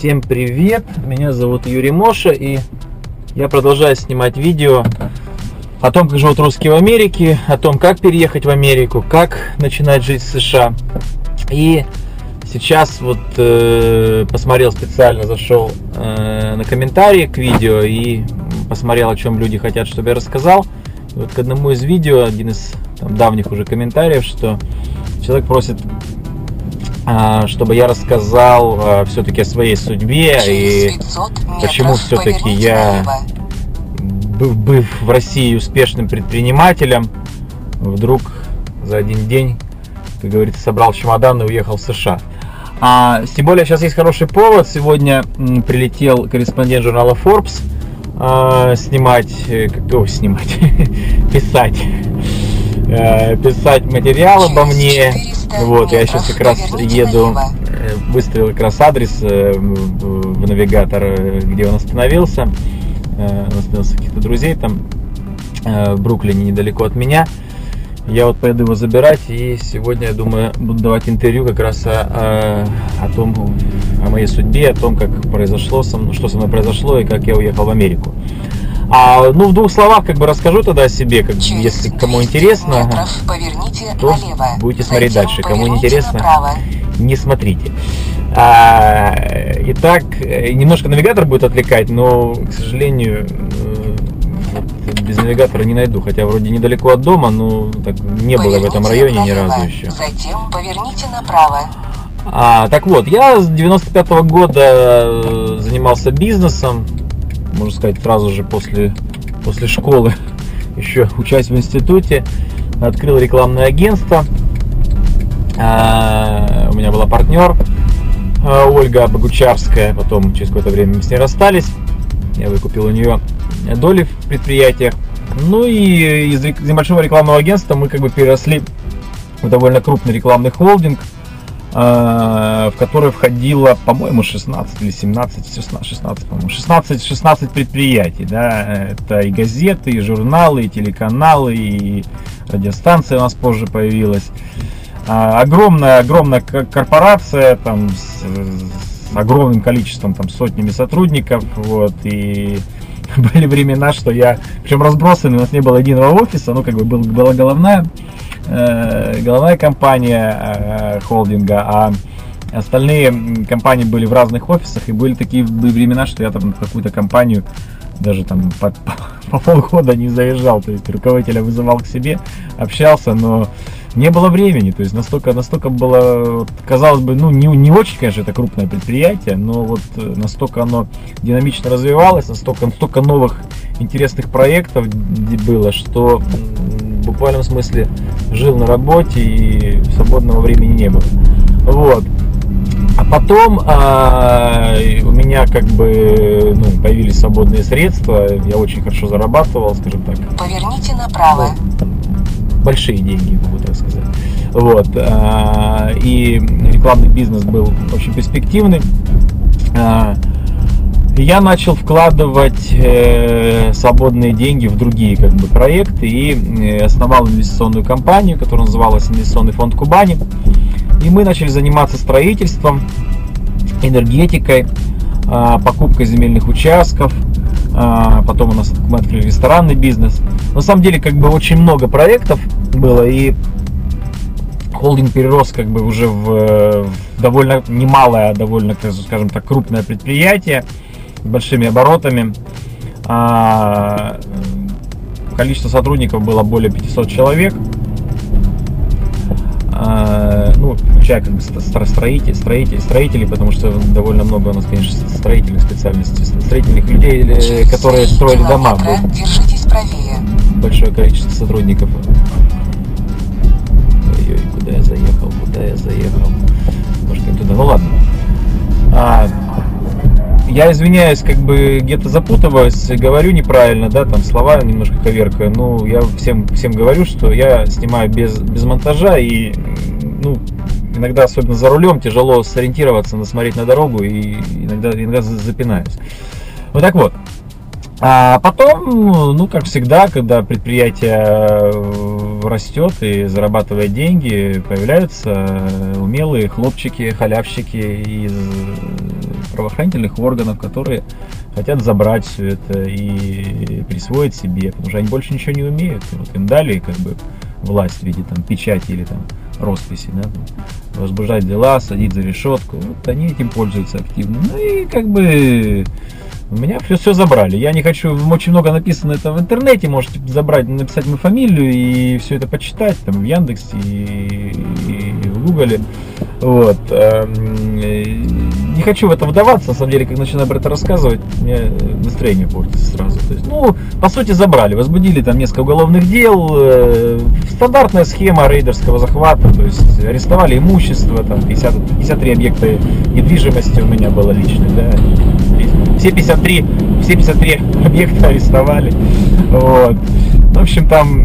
Всем привет! Меня зовут Юрий Моша и я продолжаю снимать видео о том, как живут русские в Америке, о том, как переехать в Америку, как начинать жить в США. И сейчас вот э, посмотрел специально, зашел э, на комментарии к видео и посмотрел, о чем люди хотят, чтобы я рассказал. И вот к одному из видео, один из там, давних уже комментариев, что человек просит чтобы я рассказал а, все-таки о своей судьбе и почему все-таки я, быв в России успешным предпринимателем, вдруг за один день, как говорится, собрал чемодан и уехал в США. А, тем более сейчас есть хороший повод. Сегодня прилетел корреспондент журнала Forbes а, снимать, э, как, о, снимать, писать, э, писать материал обо мне вот, я сейчас как раз еду, э, выставил как раз адрес э, в навигатор, э, где он остановился. Он остановился каких-то друзей там в Бруклине, недалеко от меня. Я вот поеду его забирать, и сегодня, я думаю, буду давать интервью как раз о, о, о том, о моей судьбе, о том, как произошло, со мной, что со мной произошло и как я уехал в Америку. А, ну, в двух словах как бы расскажу тогда о себе, как, если кому интересно, метров, поверните то налево. будете смотреть Затем дальше. Кому интересно, направо. не смотрите. А, итак, немножко навигатор будет отвлекать, но, к сожалению, э, без навигатора не найду, хотя вроде недалеко от дома, но так, не поверните было в этом районе налево. ни разу еще. Затем поверните направо. А, так вот, я с 95 -го года э, занимался бизнесом, можно сказать, сразу же после, после школы, еще учась в институте, открыл рекламное агентство. А, у меня была партнер а, Ольга Богучарская, потом через какое-то время мы с ней расстались. Я выкупил у нее доли в предприятиях. Ну и из небольшого рекламного агентства мы как бы переросли в довольно крупный рекламный холдинг – в которой входило, по-моему, 16 или 17, 16, 16 по-моему, 16, 16 предприятий, да, это и газеты, и журналы, и телеканалы, и радиостанция у нас позже появилась. А, огромная, огромная корпорация, там, с, с огромным количеством, там, сотнями сотрудников, вот, и были времена, что я, причем разбросанный, у нас не было единого офиса, ну, как бы был, была головная головная компания э, холдинга, а остальные компании были в разных офисах, и были такие времена, что я там какую-то компанию даже там по, по, по полгода не заезжал, то есть руководителя вызывал к себе, общался, но не было времени, то есть настолько, настолько было, казалось бы, ну не, не очень, конечно, это крупное предприятие, но вот э, настолько оно динамично развивалось, настолько, настолько новых интересных проектов было, что в буквальном смысле жил на работе и свободного времени не было. Вот. А потом а, у меня как бы ну, появились свободные средства, я очень хорошо зарабатывал, скажем так. Поверните направо. Большие деньги, могу так сказать. Вот. А, и рекламный бизнес был очень перспективный. А, я начал вкладывать э, свободные деньги в другие как бы, проекты и э, основал инвестиционную компанию, которая называлась Инвестиционный фонд Кубани. И мы начали заниматься строительством, энергетикой, э, покупкой земельных участков. Э, потом у нас мы открыли ресторанный бизнес. На самом деле, как бы очень много проектов было, и холдинг перерос как бы уже в, в довольно немалое, довольно, скажем так, крупное предприятие большими оборотами. А, количество сотрудников было более 500 человек. А, ну, включая как бы строителей, строители, строители, потому что довольно много у нас, конечно, строительных специальностей, строительных людей, которые строили дома. Держитесь правее. Большое количество сотрудников. Ой-ой, куда я заехал, куда я заехал. Может, не туда. Ну ладно. А, я извиняюсь, как бы где-то запутываюсь, говорю неправильно, да, там слова немножко коверкаю. Ну, я всем, всем говорю, что я снимаю без, без монтажа и, ну, иногда, особенно за рулем, тяжело сориентироваться, насмотреть на дорогу и иногда, иногда запинаюсь. Вот так вот. А потом, ну, как всегда, когда предприятие растет и зарабатывает деньги, появляются умелые хлопчики, халявщики из правоохранительных органов, которые хотят забрать все это и присвоить себе, потому что они больше ничего не умеют. Вот им дали как бы власть в виде там печати или там росписи, да, возбуждать дела, садить за решетку. Вот они этим пользуются активно. Ну и как бы у меня все, все забрали. Я не хочу, очень много написано это в интернете, можете забрать, написать мою фамилию и все это почитать, там в Яндексе и, и в Гугле. Вот. Не хочу в это вдаваться, на самом деле, как начинаю про это рассказывать, мне настроение портится сразу. То есть, ну, по сути, забрали, возбудили там несколько уголовных дел, э, стандартная схема рейдерского захвата, то есть арестовали имущество, там 50, 53 объекта недвижимости у меня было лично, да, все 53, все 53 объекта арестовали, вот. В общем, там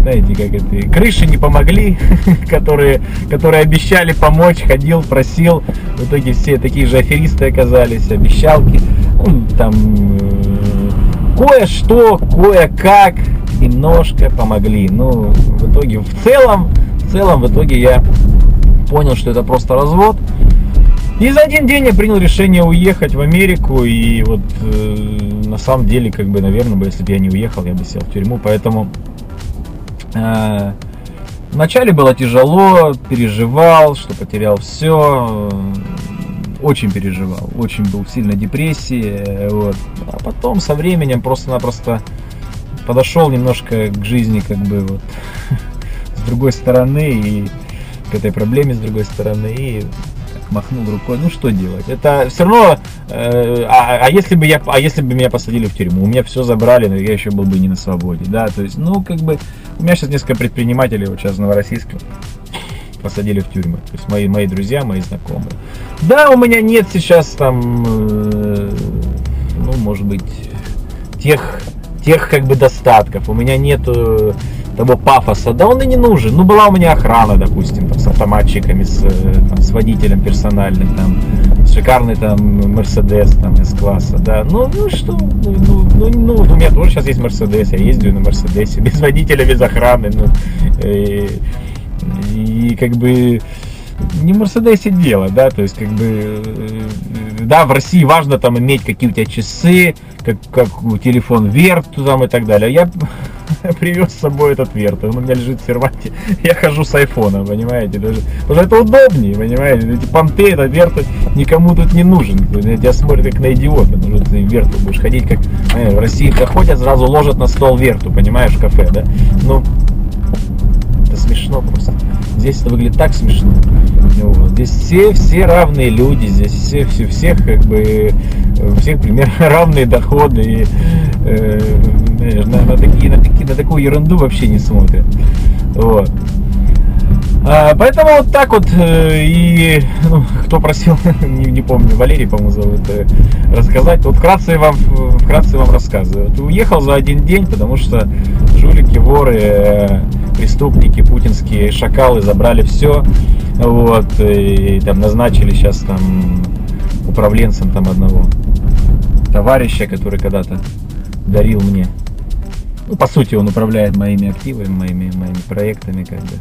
знаете, как это, крыши не помогли, которые, которые обещали помочь, ходил, просил. В итоге все такие же аферисты оказались, обещалки. Ну, там э, кое-что, кое-как немножко помогли. Ну, в итоге, в целом, в целом, в итоге я понял, что это просто развод. И за один день я принял решение уехать в Америку, и вот э, на самом деле, как бы, наверное, если бы я не уехал, я бы сел в тюрьму, поэтому вначале было тяжело, переживал, что потерял все, очень переживал, очень был в сильной депрессии, вот. а потом со временем просто-напросто подошел немножко к жизни как бы вот с другой стороны и к этой проблеме с другой стороны и махнул рукой, ну что делать? Это все равно, э, а, а если бы я, а если бы меня посадили в тюрьму, у меня все забрали, но я еще был бы не на свободе, да, то есть, ну как бы, у меня сейчас несколько предпринимателей, вот сейчас в посадили в тюрьмы, то есть мои, мои друзья, мои знакомые. Да, у меня нет сейчас там, э, ну может быть, тех, тех как бы достатков, у меня нету того пафоса, да он и не нужен. Ну, была у меня охрана, допустим, там, с автоматчиками, с, э, там, с водителем персональным, там, шикарный там Мерседес, там, из класса, да. Ну, ну что, ну, ну, ну, ну, у меня тоже сейчас есть Мерседес, я ездил на Мерседесе, без водителя, без охраны, ну, и, и как бы не в Мерседесе дело, да, то есть как бы, э, да, в России важно там иметь какие у тебя часы, как, как телефон Верт там и так далее. Я привез с собой этот Верт, он у меня лежит в серванте, я хожу с айфона, понимаете, даже, потому что это удобнее, понимаете, эти понты, это Верт никому тут не нужен, тебя смотрят как на идиота, ну ты Верту будешь ходить, как в России приходят, сразу ложат на стол Верту, понимаешь, в кафе, да, ну, это смешно просто. Здесь это выглядит так смешно. Вот. Здесь все, все равные люди, здесь все, все, всех как бы, у всех примерно равные доходы. И, э, на, на, такие, на, такие, на такую ерунду вообще не смотрят. Вот. А, поэтому вот так вот э, и ну, кто просил, не, не помню, Валерий, по-моему, зовут, э, рассказать. Вот вкратце вам, вкратце вам рассказываю. Вот уехал за один день, потому что жулики, воры, э, преступники, путинские шакалы забрали все. Вот, и там назначили сейчас там управленцем там одного товарища, который когда-то дарил мне. Ну, по сути, он управляет моими активами, моими, моими проектами, как бы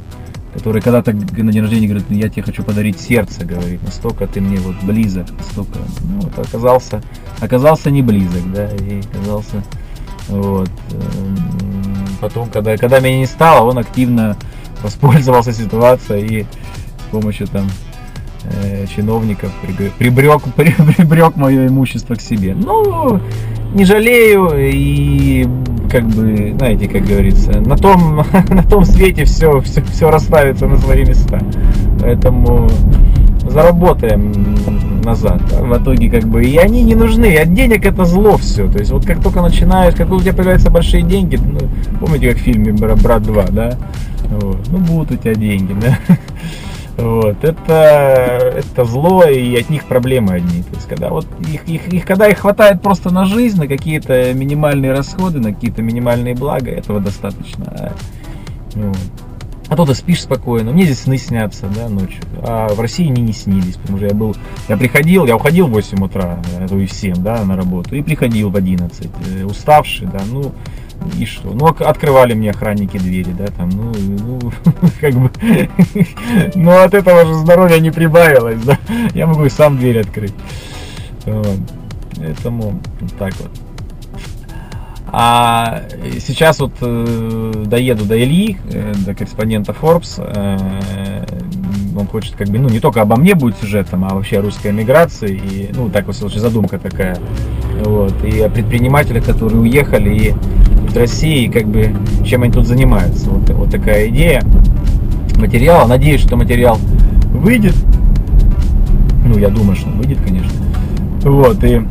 который когда-то на день рождения говорит, я тебе хочу подарить сердце, говорит, настолько ты мне вот близок, настолько, ну, вот оказался, оказался не близок, да, и оказался, вот, эм, потом, когда, когда меня не стало, он активно воспользовался ситуацией и помощью там э, чиновников прибрег, прибрег мое имущество к себе. Ну, не жалею и как бы, знаете, как говорится, на том, на том свете все, все, все расставится на свои места. Поэтому заработаем назад. Да, в итоге как бы и они не нужны. От денег это зло все. То есть вот как только начинаешь, как у тебя появляются большие деньги, ну, помните как в фильме Брат 2, да? Вот, ну будут у тебя деньги, да? Вот, это, это зло, и от них проблемы одни. То есть, когда вот их, их, их, когда их хватает просто на жизнь, на какие-то минимальные расходы, на какие-то минимальные блага, этого достаточно. Вот. А то ты спишь спокойно. Мне здесь сны снятся, да, ночью. А в России они не снились, потому что я был, я приходил, я уходил в 8 утра, то и в 7, да, на работу, и приходил в 11, э, уставший, да, ну, и что? Ну, открывали мне охранники двери, да, там, ну, ну как бы, ну, от этого же здоровья не прибавилось, да, я могу и сам дверь открыть. Поэтому так вот. А сейчас вот э, доеду до Ильи, э, до корреспондента Forbes. Э, он хочет как бы, ну, не только обо мне будет сюжетом, а вообще о русской эмиграции. И, ну, так вот, задумка такая. Вот. И о предпринимателях, которые уехали и в России, как бы, чем они тут занимаются. Вот, вот такая идея материала. Надеюсь, что материал выйдет. Ну, я думаю, что он выйдет, конечно. Вот, и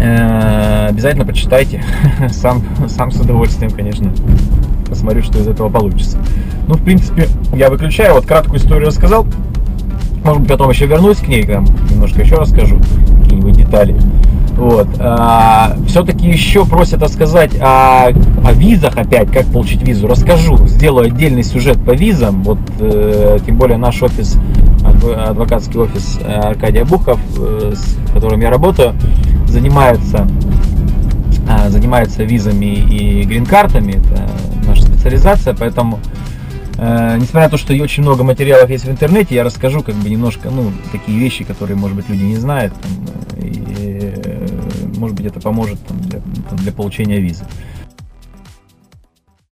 э, обязательно почитайте. сам, сам с удовольствием, конечно, посмотрю, что из этого получится. Ну, в принципе, я выключаю. Вот краткую историю рассказал. Может быть, потом еще вернусь к ней, там, немножко еще расскажу какие-нибудь детали. Вот. А, все-таки еще просят рассказать о, о визах опять, как получить визу. Расскажу, сделаю отдельный сюжет по визам. Вот, э, тем более наш офис, адвокатский офис э, Аркадия Бухов, э, с которым я работаю, занимается, э, занимается визами и грин-картами. Это наша специализация, поэтому Э, несмотря на то, что очень много материалов есть в интернете, я расскажу как бы немножко, ну, такие вещи, которые, может быть, люди не знают, там, и, может быть, это поможет там, для, там, для получения визы.